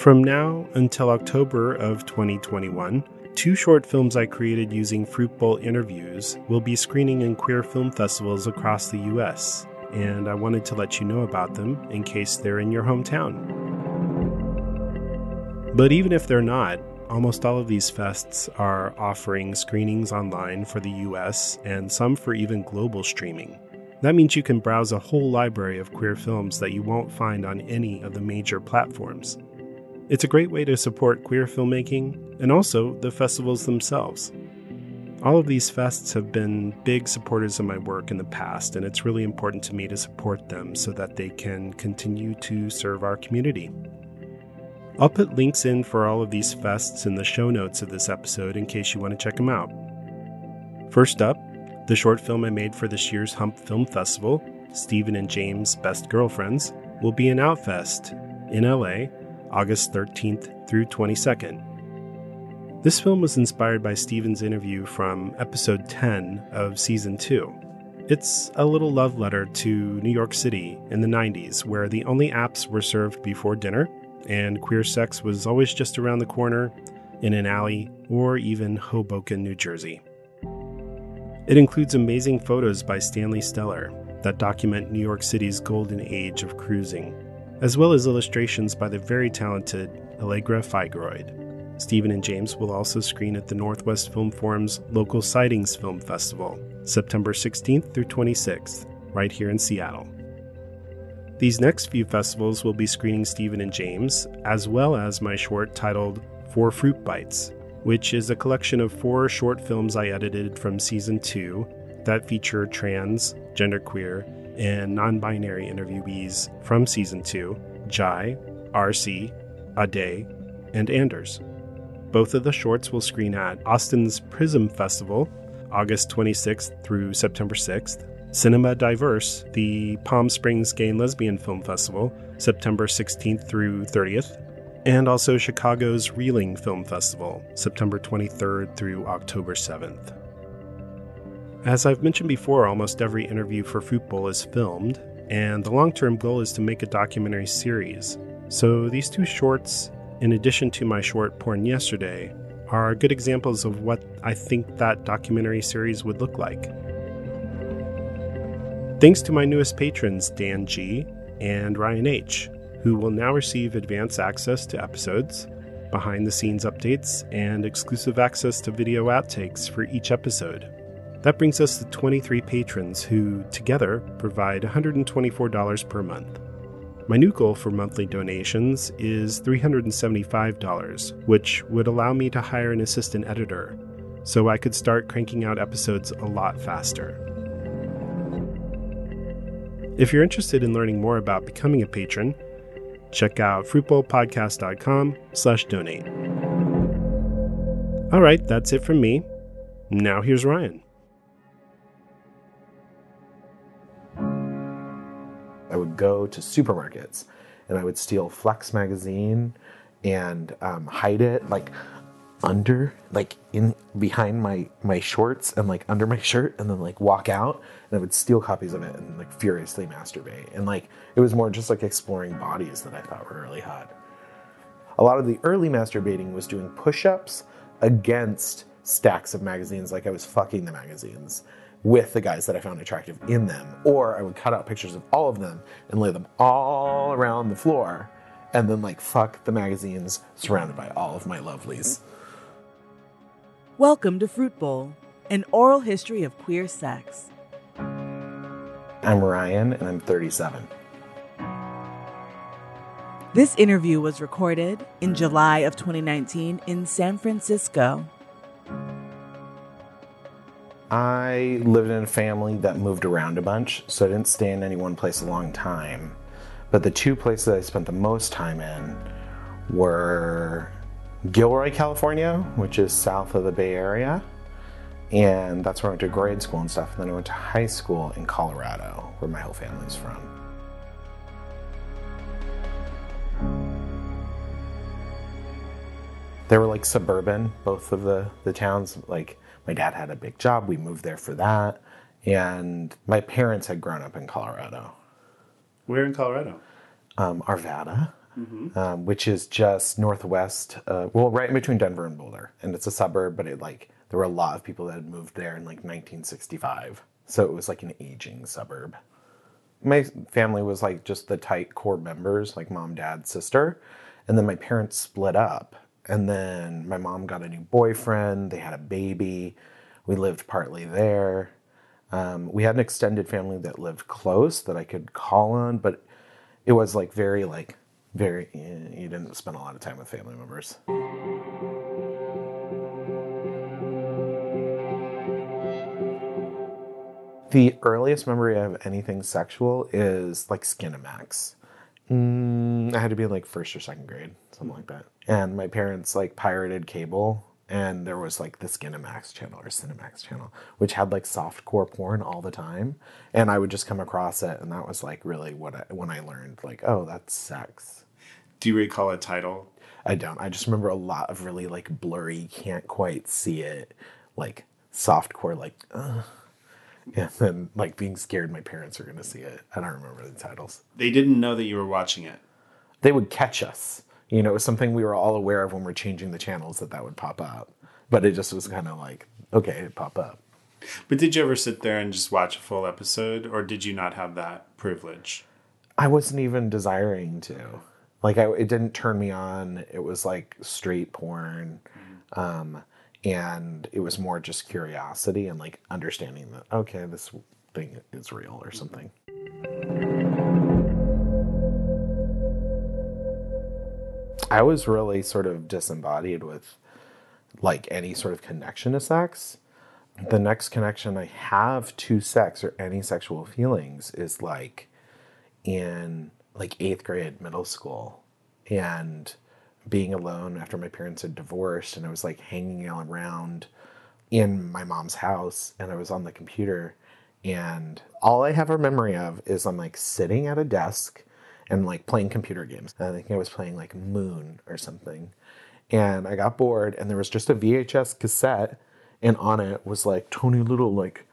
From now until October of 2021, two short films I created using Fruit Bowl interviews will be screening in queer film festivals across the US, and I wanted to let you know about them in case they're in your hometown. But even if they're not, almost all of these fests are offering screenings online for the US and some for even global streaming. That means you can browse a whole library of queer films that you won't find on any of the major platforms. It's a great way to support queer filmmaking and also the festivals themselves. All of these fests have been big supporters of my work in the past, and it's really important to me to support them so that they can continue to serve our community. I'll put links in for all of these fests in the show notes of this episode in case you want to check them out. First up, the short film I made for this year's Hump Film Festival, Stephen and James Best Girlfriends, will be in Outfest in LA August 13th through 22nd. This film was inspired by Steven's interview from episode 10 of season 2. It's a little love letter to New York City in the 90s, where the only apps were served before dinner and queer sex was always just around the corner, in an alley, or even Hoboken, New Jersey. It includes amazing photos by Stanley Stellar that document New York City's golden age of cruising, as well as illustrations by the very talented Allegra Figroid. Stephen and James will also screen at the Northwest Film Forum's Local Sightings Film Festival, September 16th through 26th, right here in Seattle. These next few festivals will be screening Stephen and James, as well as my short titled Four Fruit Bites, which is a collection of four short films I edited from season two that feature trans, genderqueer, and non binary interviewees from season two Jai, RC, Ade, and Anders. Both of the shorts will screen at Austin's Prism Festival, August 26th through September 6th, Cinema Diverse, the Palm Springs Gay and Lesbian Film Festival, September 16th through 30th, and also Chicago's Reeling Film Festival, September 23rd through October 7th. As I've mentioned before, almost every interview for Bowl is filmed, and the long term goal is to make a documentary series. So these two shorts, in addition to my short Porn Yesterday, are good examples of what I think that documentary series would look like. Thanks to my newest patrons, Dan G. and Ryan H., who will now receive advance access to episodes, behind the scenes updates, and exclusive access to video outtakes for each episode. That brings us to 23 patrons who, together, provide $124 per month. My new goal for monthly donations is $375, which would allow me to hire an assistant editor, so I could start cranking out episodes a lot faster. If you're interested in learning more about becoming a patron, check out fruitbowlpodcast.com slash donate. All right, that's it from me. Now here's Ryan. I would go to supermarkets and I would steal Flex magazine and um, hide it like under like in behind my my shorts and like under my shirt and then like walk out and I would steal copies of it and like furiously masturbate. And like it was more just like exploring bodies that I thought were really hot. A lot of the early masturbating was doing push-ups against stacks of magazines, like I was fucking the magazines with the guys that I found attractive in them. Or I would cut out pictures of all of them and lay them all around the floor and then like fuck the magazines surrounded by all of my lovelies. Welcome to Fruit Bowl, an oral history of queer sex. I'm Ryan, and I'm 37. This interview was recorded in July of 2019 in San Francisco. I lived in a family that moved around a bunch, so I didn't stay in any one place a long time. But the two places I spent the most time in were Gilroy, California, which is south of the Bay Area, and that's where I went to grade school and stuff. And then I went to high school in Colorado, where my whole family's from. They were like suburban, both of the, the towns. Like, my dad had a big job, we moved there for that. And my parents had grown up in Colorado. Where in Colorado? Um, Arvada. um, which is just northwest, uh, well, right in between Denver and Boulder, and it's a suburb, but it like there were a lot of people that had moved there in like 1965, so it was like an aging suburb. My family was like just the tight core members, like mom, dad, sister, and then my parents split up, and then my mom got a new boyfriend. They had a baby. We lived partly there. Um, we had an extended family that lived close that I could call on, but it was like very like very eh, you didn't spend a lot of time with family members. The earliest memory of anything sexual is like Skinamax. Mm, I had to be in like first or second grade, something like that. And my parents like pirated cable, and there was like the Skinamax channel or Cinemax channel, which had like softcore porn all the time. And I would just come across it, and that was like really what I, when I learned like, oh, that's sex. Do you recall a title? I don't. I just remember a lot of really like blurry, can't quite see it, like softcore, like, Ugh. and then like being scared my parents are gonna see it. I don't remember the titles. They didn't know that you were watching it. They would catch us. You know, it was something we were all aware of when we're changing the channels that that would pop up. But it just was kind of like, okay, it pop up. But did you ever sit there and just watch a full episode, or did you not have that privilege? I wasn't even desiring to. Like, I, it didn't turn me on. It was like straight porn. Um, and it was more just curiosity and like understanding that, okay, this thing is real or something. I was really sort of disembodied with like any sort of connection to sex. The next connection I have to sex or any sexual feelings is like in like eighth grade, middle school, and being alone after my parents had divorced, and I was like hanging out around in my mom's house, and I was on the computer, and all I have a memory of is I'm like sitting at a desk and like playing computer games. I think I was playing like Moon or something, and I got bored, and there was just a VHS cassette, and on it was like Tony Little like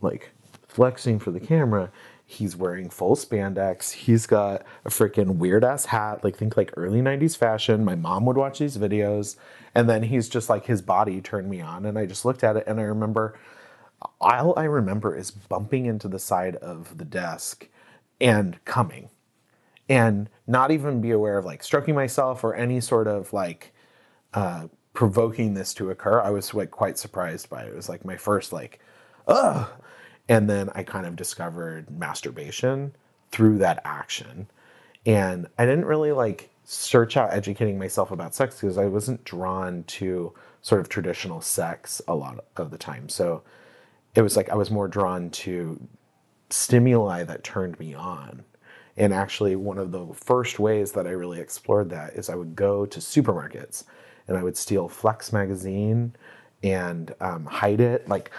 like flexing for the camera. He's wearing full spandex. He's got a freaking weird ass hat, like think like early 90s fashion. My mom would watch these videos. And then he's just like his body turned me on. And I just looked at it and I remember all I remember is bumping into the side of the desk and coming. And not even be aware of like stroking myself or any sort of like uh, provoking this to occur. I was like quite surprised by it. It was like my first like, ugh. And then I kind of discovered masturbation through that action. And I didn't really like search out educating myself about sex because I wasn't drawn to sort of traditional sex a lot of the time. So it was like I was more drawn to stimuli that turned me on. And actually, one of the first ways that I really explored that is I would go to supermarkets and I would steal Flex magazine and um, hide it like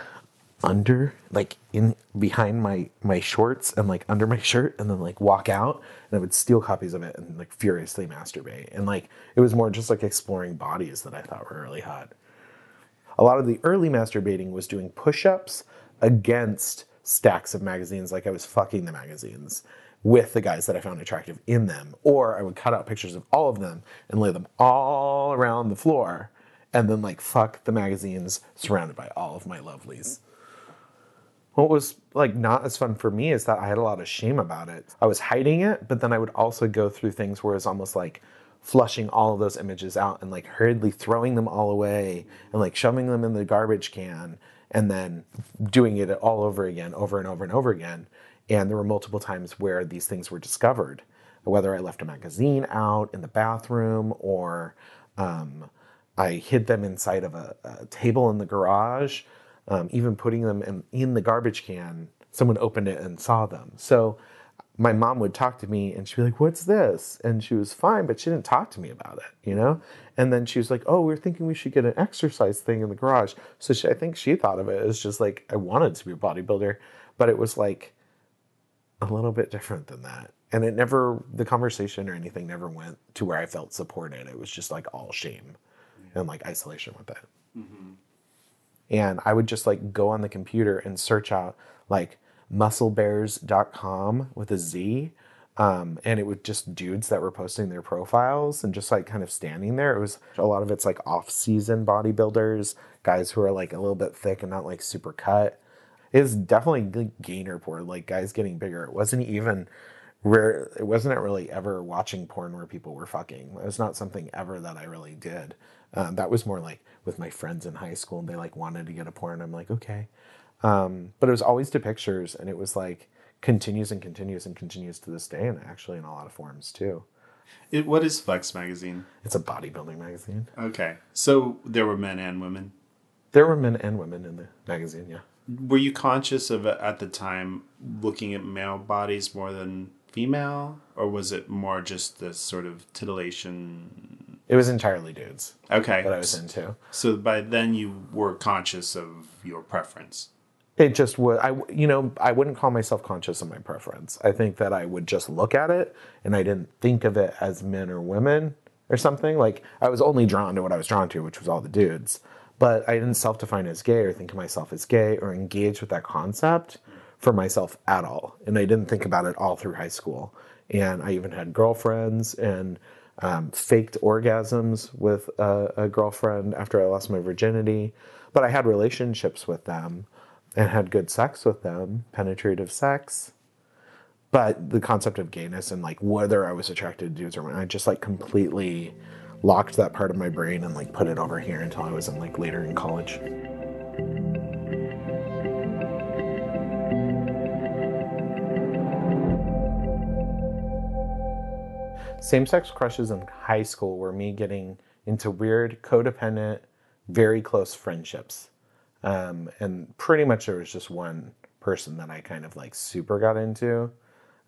under, like in behind my my shorts and like under my shirt, and then like walk out and I would steal copies of it and like furiously masturbate. And like it was more just like exploring bodies that I thought were really hot. A lot of the early masturbating was doing push-ups against stacks of magazines, like I was fucking the magazines with the guys that I found attractive in them. Or I would cut out pictures of all of them and lay them all around the floor and then like fuck the magazines surrounded by all of my lovelies. What was like not as fun for me is that I had a lot of shame about it. I was hiding it, but then I would also go through things where it's almost like flushing all of those images out and like hurriedly throwing them all away and like shoving them in the garbage can and then doing it all over again, over and over and over again. And there were multiple times where these things were discovered, whether I left a magazine out in the bathroom or um, I hid them inside of a, a table in the garage, um, even putting them in, in the garbage can. Someone opened it and saw them. So my mom would talk to me and she'd be like, What's this? And she was fine, but she didn't talk to me about it, you know? And then she was like, Oh, we are thinking we should get an exercise thing in the garage. So she, I think she thought of it as just like, I wanted to be a bodybuilder, but it was like a little bit different than that. And it never, the conversation or anything never went to where I felt supported. It was just like all shame and like isolation with it. Mm-hmm. And I would just like go on the computer and search out like musclebearz.com with a Z Um, and it was just dudes that were posting their profiles and just like kind of standing there. It was a lot of it's like off season bodybuilders, guys who are like a little bit thick and not like super cut. It's definitely gainer porn, like guys getting bigger. It wasn't even rare. It wasn't really ever watching porn where people were fucking. It was not something ever that I really did. Um, that was more like with my friends in high school and they like wanted to get a porn. I'm like, okay. Um, but it was always to pictures and it was like, continues and continues and continues to this day, and actually in a lot of forms too. It, what is Flex magazine? It's a bodybuilding magazine. Okay, so there were men and women. There were men and women in the magazine. Yeah. Were you conscious of at the time looking at male bodies more than female, or was it more just the sort of titillation? It was entirely dudes. Okay, that I was into. So by then you were conscious of your preference. It just would. I you know I wouldn't call myself conscious of my preference. I think that I would just look at it and I didn't think of it as men or women or something. Like I was only drawn to what I was drawn to, which was all the dudes. But I didn't self-define as gay or think of myself as gay or engage with that concept for myself at all. And I didn't think about it all through high school. And I even had girlfriends and um, faked orgasms with a, a girlfriend after I lost my virginity. But I had relationships with them and had good sex with them, penetrative sex. But the concept of gayness and like whether I was attracted to dudes or not, I just like completely locked that part of my brain and like put it over here until I was in like later in college. Same sex crushes in high school were me getting into weird, codependent, very close friendships um, and pretty much there was just one person that I kind of like super got into.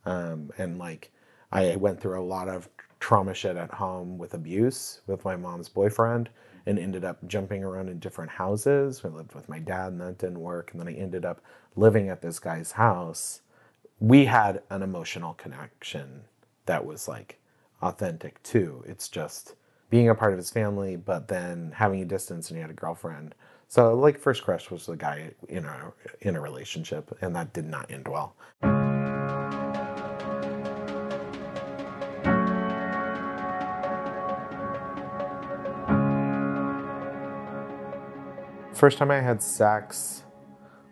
Um, and like I went through a lot of trauma shit at home with abuse with my mom's boyfriend and ended up jumping around in different houses. I lived with my dad and that didn't work. And then I ended up living at this guy's house. We had an emotional connection that was like authentic too. It's just being a part of his family, but then having a distance and he had a girlfriend so like first crush was the guy in a in a relationship, and that did not end well. First time I had sex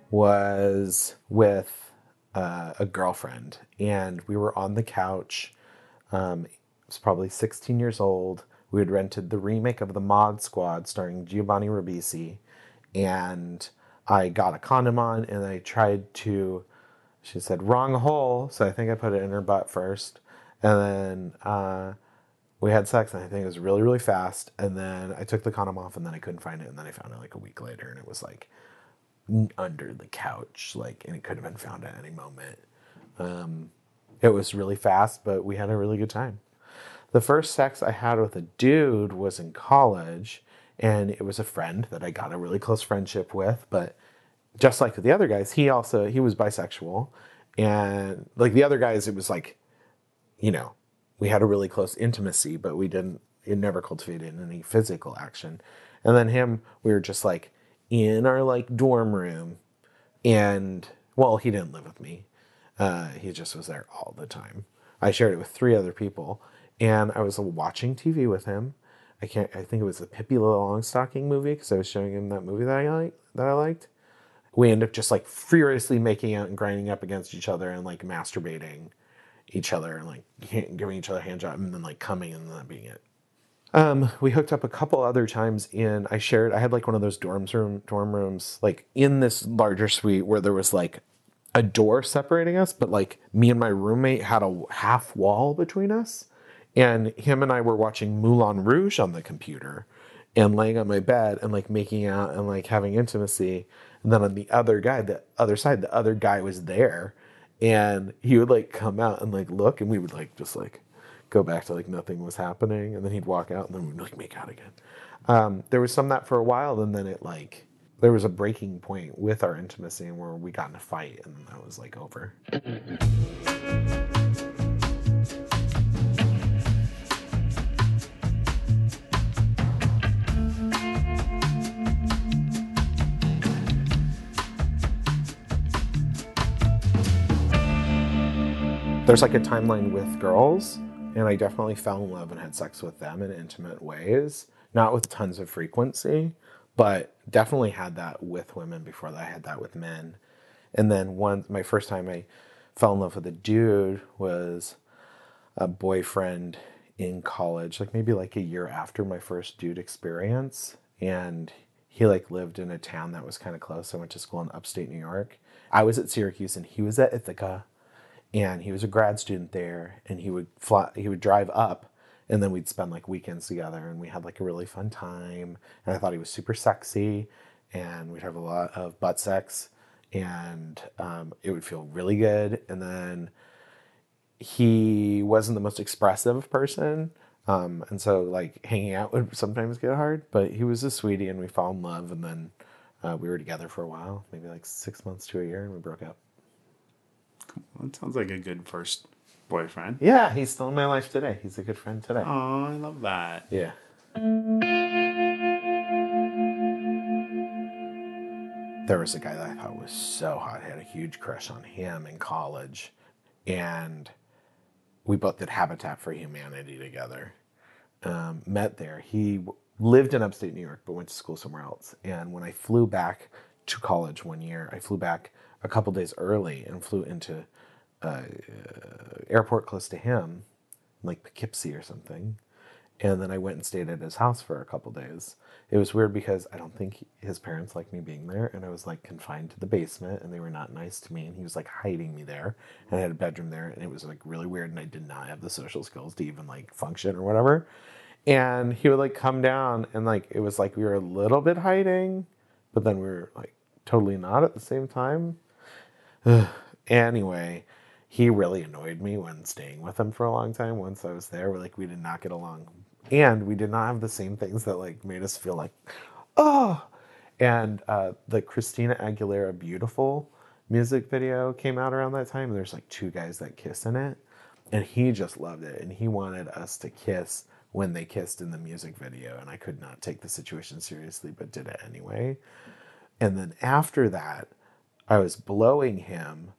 was with uh, a girlfriend, and we were on the couch. Um, was probably 16 years old. We had rented the remake of The Mod Squad starring Giovanni Ribisi and I got a condom on and I tried to, she said, wrong hole. So I think I put it in her butt first. And then uh, we had sex and I think it was really, really fast. And then I took the condom off and then I couldn't find it. And then I found it like a week later and it was like under the couch, like, and it could have been found at any moment. Um, it was really fast, but we had a really good time. The first sex I had with a dude was in college and it was a friend that I got a really close friendship with. But just like the other guys, he also he was bisexual, and like the other guys, it was like, you know, we had a really close intimacy, but we didn't. It never cultivated any physical action. And then him, we were just like in our like dorm room, and well, he didn't live with me. Uh, he just was there all the time. I shared it with three other people, and I was watching TV with him I can't. I think it was the Pippi Longstocking movie because I was showing him that movie that I like that I liked. We end up just like furiously making out and grinding up against each other and like masturbating each other and like giving each other hand job and then like coming and that being it. Um, we hooked up a couple other times in. I shared. I had like one of those dorms room dorm rooms like in this larger suite where there was like a door separating us, but like me and my roommate had a half wall between us and him and I were watching Moulin Rouge on the computer and laying on my bed and like making out and like having intimacy. And then on the other guy, the other side, the other guy was there and he would like come out and like look and we would like just like go back to like nothing was happening and then he'd walk out and then we'd like make out again. Um, there was some that for a while and then it like there was a breaking point with our intimacy and where we got in a fight and that was like over. There's like a timeline with girls, and I definitely fell in love and had sex with them in intimate ways, not with tons of frequency, but definitely had that with women before that I had that with men. And then one, my first time I fell in love with a dude was a boyfriend in college, like maybe like a year after my first dude experience. And he like lived in a town that was kind of close. I went to school in upstate New York. I was at Syracuse and he was at Ithaca and he was a grad student there and he would fly he would drive up and then we'd spend like weekends together and we had like a really fun time and I thought he was super sexy and we'd have a lot of butt sex and um, it would feel really good and then he wasn't the most expressive person um, and so like hanging out would sometimes get hard but he was a sweetie and we fell in love and then uh, we were together for a while maybe like six months to a year and we broke up That sounds like a good first boyfriend. yeah he's still in my life today he's a good friend today Oh, I love that. yeah there was a guy that I thought was so hot. I had a huge crush on him in college. And we both did Habitat for Humanity together. Um, met there. He w- lived in upstate New York, but went to school somewhere else. And when I flew back to college one year, I flew back a couple days early and flew into uh, airport close to him, like Poughkeepsie or something. And then I went and stayed at his house for a couple days. It was weird because I don't think his parents liked me being there, and I was like confined to the basement, and they were not nice to me. And he was like hiding me there, and I had a bedroom there, and it was like really weird. And I did not have the social skills to even like function or whatever. And he would like come down, and like it was like we were a little bit hiding, but then we were like totally not at the same time. anyway, he really annoyed me when staying with him for a long time. Once I was there, we're like we did not get along, and we did not have the same things that like made us feel like, oh. And uh, the Christina Aguilera "Beautiful" music video came out around that time. There's like two guys that kiss in it, and he just loved it, and he wanted us to kiss when they kissed in the music video, and I could not take the situation seriously, but did it anyway. And then after that, I was blowing him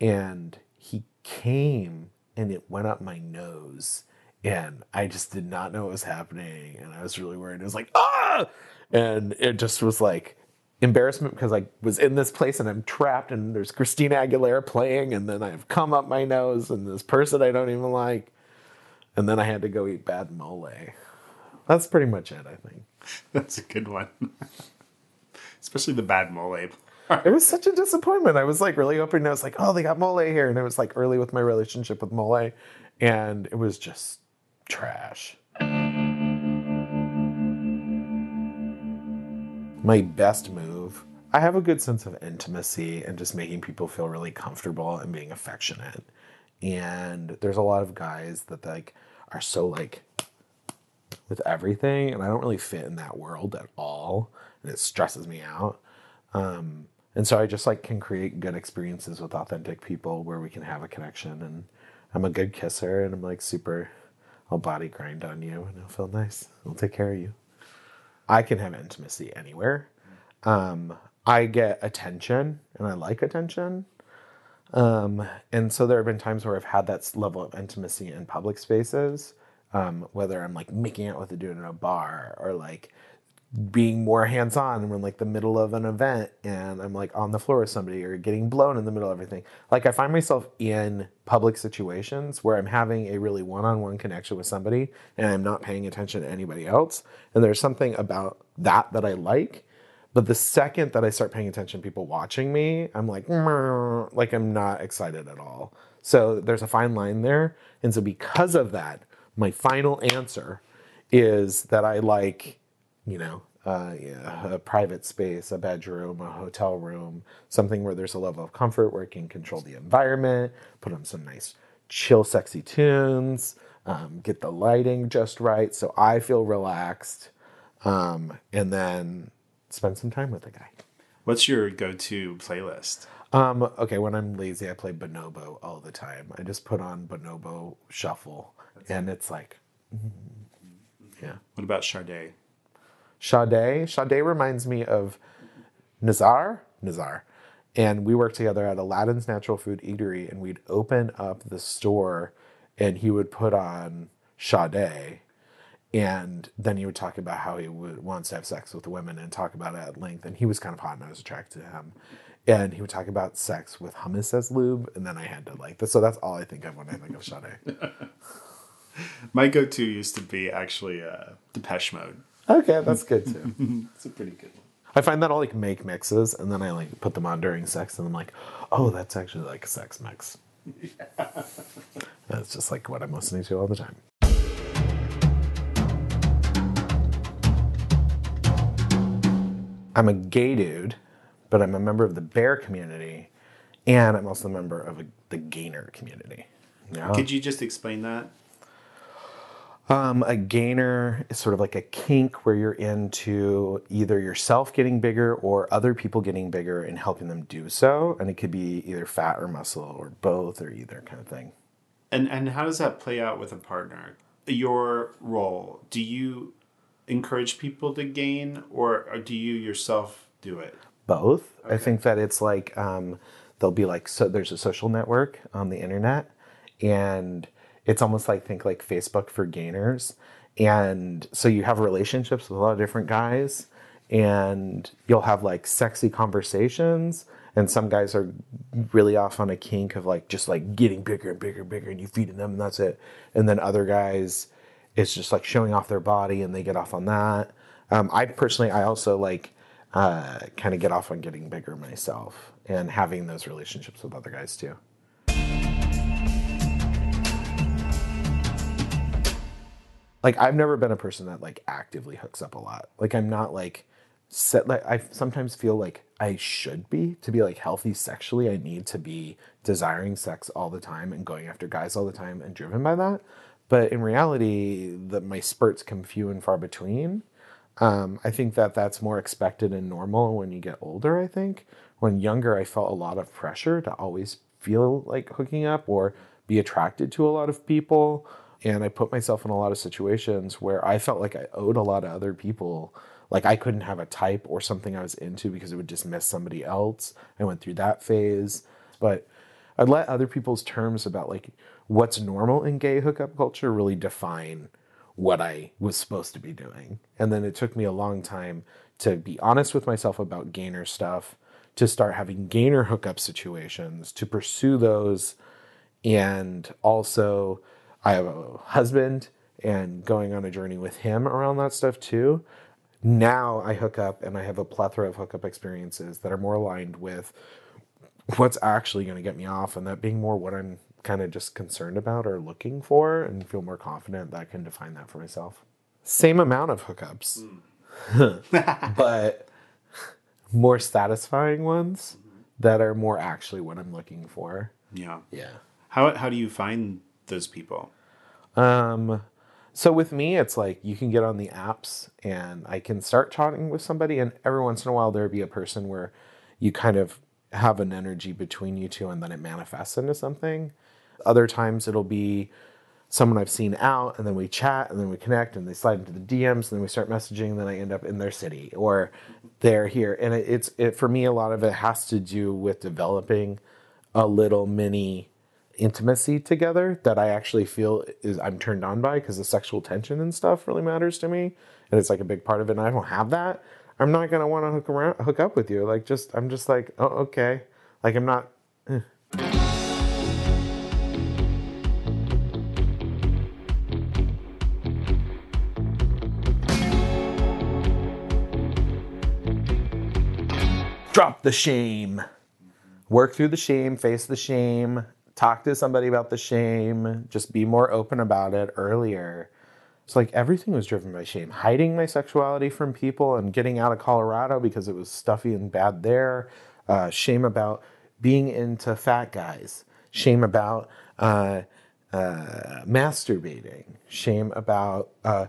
and he came and it went up my nose. And I just did not know what was happening. And I was really worried. It was like, ah! And it just was like embarrassment because I was in this place and I'm trapped and there's Christina Aguilera playing. And then I've come up my nose and this person I don't even like. And then I had to go eat bad mole. That's pretty much it, I think. That's a good one. Especially the bad mole. It was such a disappointment. I was like really hoping I was like, oh, they got Mole here. And it was like early with my relationship with Mole. And it was just trash. My best move. I have a good sense of intimacy and just making people feel really comfortable and being affectionate. And there's a lot of guys that like are so like with everything, and I don't really fit in that world at all, and it stresses me out. Um, and so I just like can create good experiences with authentic people where we can have a connection. And I'm a good kisser, and I'm like super. I'll body grind on you, and it'll feel nice. I'll take care of you. I can have intimacy anywhere. Um, I get attention, and I like attention. Um, and so there have been times where I've had that level of intimacy in public spaces, um, whether I'm like making out with a dude in a bar or like being more hands on when like the middle of an event and I'm like on the floor with somebody or getting blown in the middle of everything. Like I find myself in public situations where I'm having a really one on one connection with somebody and I'm not paying attention to anybody else. And there's something about that that I like. But the second that I start paying attention to people watching me, I'm like, like I'm not excited at all. So there's a fine line there. And so because of that, my final answer is that I like, you know, uh, yeah, a private space, a bedroom, a hotel room, something where there's a level of comfort where I can control the environment, put on some nice, chill, sexy tunes, um, get the lighting just right so I feel relaxed, um, and then spend some time with the guy. What's your go-to playlist? Um, okay, when I'm lazy, I play Bonobo all the time. I just put on Bonobo Shuffle, and it's like, mm, yeah. What about Sade? Sade. Sade reminds me of Nazar, Nazar, and we worked together at Aladdin's Natural Food Eatery, and we'd open up the store, and he would put on Sade, and then he would talk about how he would wants to have sex with women and talk about it at length. And he was kind of hot, and I was attracted to him. And he would talk about sex with hummus as lube, and then I had to like this. So that's all I think of when I think of Sade. My go-to used to be actually uh, Depeche Mode. Okay, that's good too. It's a pretty good one. I find that I'll like make mixes, and then I like put them on during sex, and I'm like, oh, that's actually like a sex mix. That's just like what I'm listening to all the time. I'm a gay dude, but I'm a member of the bear community, and I'm also a member of a, the gainer community. Yeah. Could you just explain that? Um, a gainer is sort of like a kink where you're into either yourself getting bigger or other people getting bigger and helping them do so. And it could be either fat or muscle or both or either kind of thing. And and how does that play out with a partner? Your role. Do you encourage people to gain, or, or do you yourself do it? both. I think that it's like um, there'll be like so there's a social network on the internet, and it's almost like think like Facebook for gainers, and so you have relationships with a lot of different guys, and you'll have like sexy conversations. And some guys are really off on a kink of like just like getting bigger and bigger and bigger, and you feeding them, and that's it. And then other guys, it's just like showing off their body, and they get off on that. Um, I personally, I also like uh, kind of get off on getting bigger myself and having those relationships with other guys too. Like I've never been a person that like actively hooks up a lot. Like I'm not like set like I sometimes feel like I should be to be like healthy sexually. I need to be desiring sex all the time and going after guys all the time and driven by that. But in reality, that my spurts come few and far between. Um, I think that that's more expected and normal when you get older. I think when younger, I felt a lot of pressure to always feel like hooking up or be attracted to a lot of people. And I put myself in a lot of situations where I felt like I owed a lot of other people. Like I couldn't have a type or something I was into because it would dismiss somebody else. I went through that phase. But I'd let other people's terms about like what's normal in gay hookup culture really define what I was supposed to be doing. And then it took me a long time to be honest with myself about gainer stuff, to start having gainer hookup situations, to pursue those. And also, I have a husband and going on a journey with him around that stuff too. Now I hook up and I have a plethora of hookup experiences that are more aligned with what's actually going to get me off and that being more what I'm kind of just concerned about or looking for and feel more confident that I can define that for myself. Same amount of hookups, mm. but more satisfying ones that are more actually what I'm looking for. Yeah. Yeah. How how do you find those people? Um, so with me, it's like you can get on the apps and I can start chatting with somebody, and every once in a while there'll be a person where you kind of have an energy between you two, and then it manifests into something. Other times it'll be someone I've seen out, and then we chat, and then we connect, and they slide into the DMs, and then we start messaging, and then I end up in their city or they're here, and it, it's it for me. A lot of it has to do with developing a little mini intimacy together that I actually feel is I'm turned on by because the sexual tension and stuff really matters to me, and it's like a big part of it. And I don't have that. I'm not gonna want to hook around, hook up with you. Like just I'm just like oh okay, like I'm not. eh. Drop the shame work through the shame, face the shame, talk to somebody about the shame, just be more open about it earlier. It's like everything was driven by shame. Hiding my sexuality from people and getting out of Colorado because it was stuffy and bad there. Uh, shame about being into fat guys. Shame about uh, uh, masturbating. Shame about uh,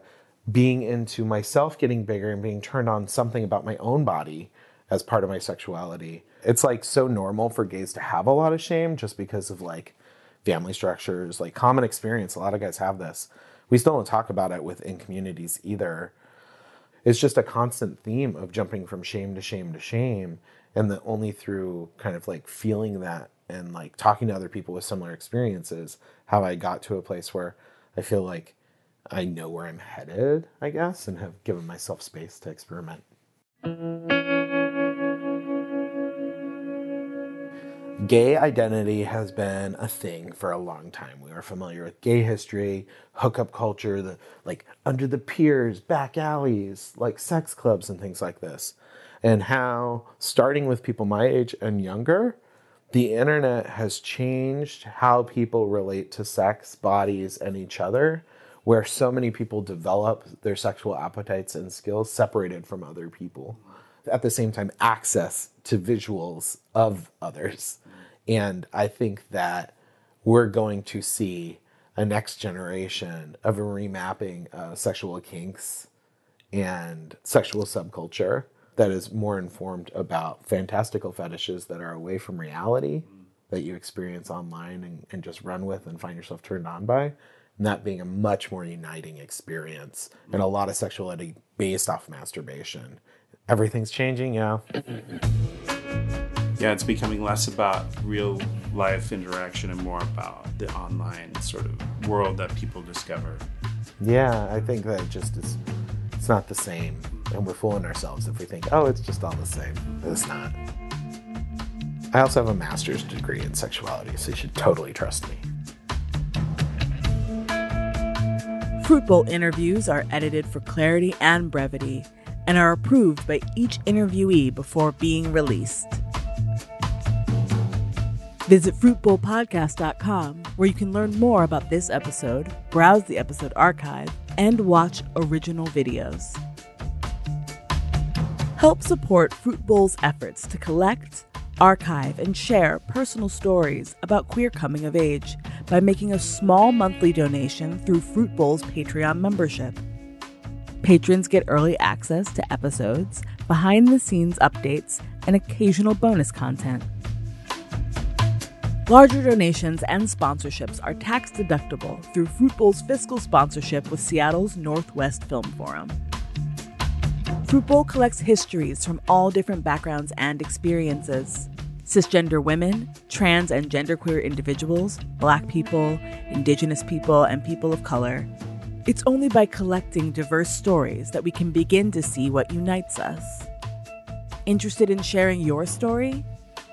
being into myself getting bigger and being turned on something about my own body as part of my sexuality. It's like so normal for gays to have a lot of shame just because of like family structures, like common experience. A lot of guys have this. We still don't talk about it within communities either. it's just a constant theme of jumping from shame to shame to shame and that only through kind of like feeling that and like talking to other people with similar experiences have i got to a place where i feel like i know where i'm headed i guess and have given myself space to experiment gay identity has been a thing for a long time. We are familiar with gay history, hookup culture, the like under the piers, back alleys, like sex clubs and things like this. And how starting with people my age and younger, the internet has changed how people relate to sex, bodies, and each other, where so many people develop their sexual appetites and skills separated from other people. At the same time, access to visuals of others and I think that we're going to see a next generation of a remapping of sexual kinks and sexual subculture that is more informed about fantastical fetishes that are away from reality that you experience online and, and just run with and find yourself turned on by. And that being a much more uniting experience and a lot of sexuality based off masturbation. Everything's changing yeah yeah, it's becoming less about real life interaction and more about the online sort of world that people discover. Yeah, I think that it just is, it's not the same. And we're fooling ourselves if we think, oh, it's just all the same. It's not. I also have a master's degree in sexuality, so you should totally trust me. Fruit Bowl interviews are edited for clarity and brevity and are approved by each interviewee before being released. Visit fruitbowlpodcast.com where you can learn more about this episode, browse the episode archive, and watch original videos. Help support Fruit Bowl's efforts to collect, archive, and share personal stories about queer coming of age by making a small monthly donation through Fruit Bowl's Patreon membership. Patrons get early access to episodes, behind the scenes updates, and occasional bonus content. Larger donations and sponsorships are tax deductible through Fruit Bowl's fiscal sponsorship with Seattle's Northwest Film Forum. Fruit Bowl collects histories from all different backgrounds and experiences cisgender women, trans and genderqueer individuals, black people, indigenous people, and people of color. It's only by collecting diverse stories that we can begin to see what unites us. Interested in sharing your story?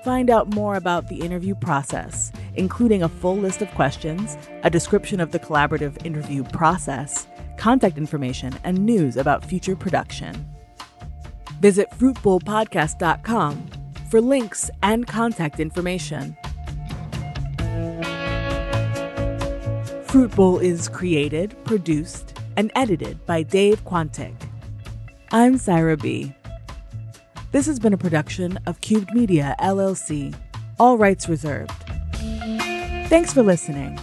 Find out more about the interview process, including a full list of questions, a description of the collaborative interview process, contact information, and news about future production. Visit fruitbowlpodcast.com for links and contact information. Fruit Bowl is created, produced, and edited by Dave Quantick. I'm Syra B. This has been a production of Cubed Media, LLC. All rights reserved. Thanks for listening.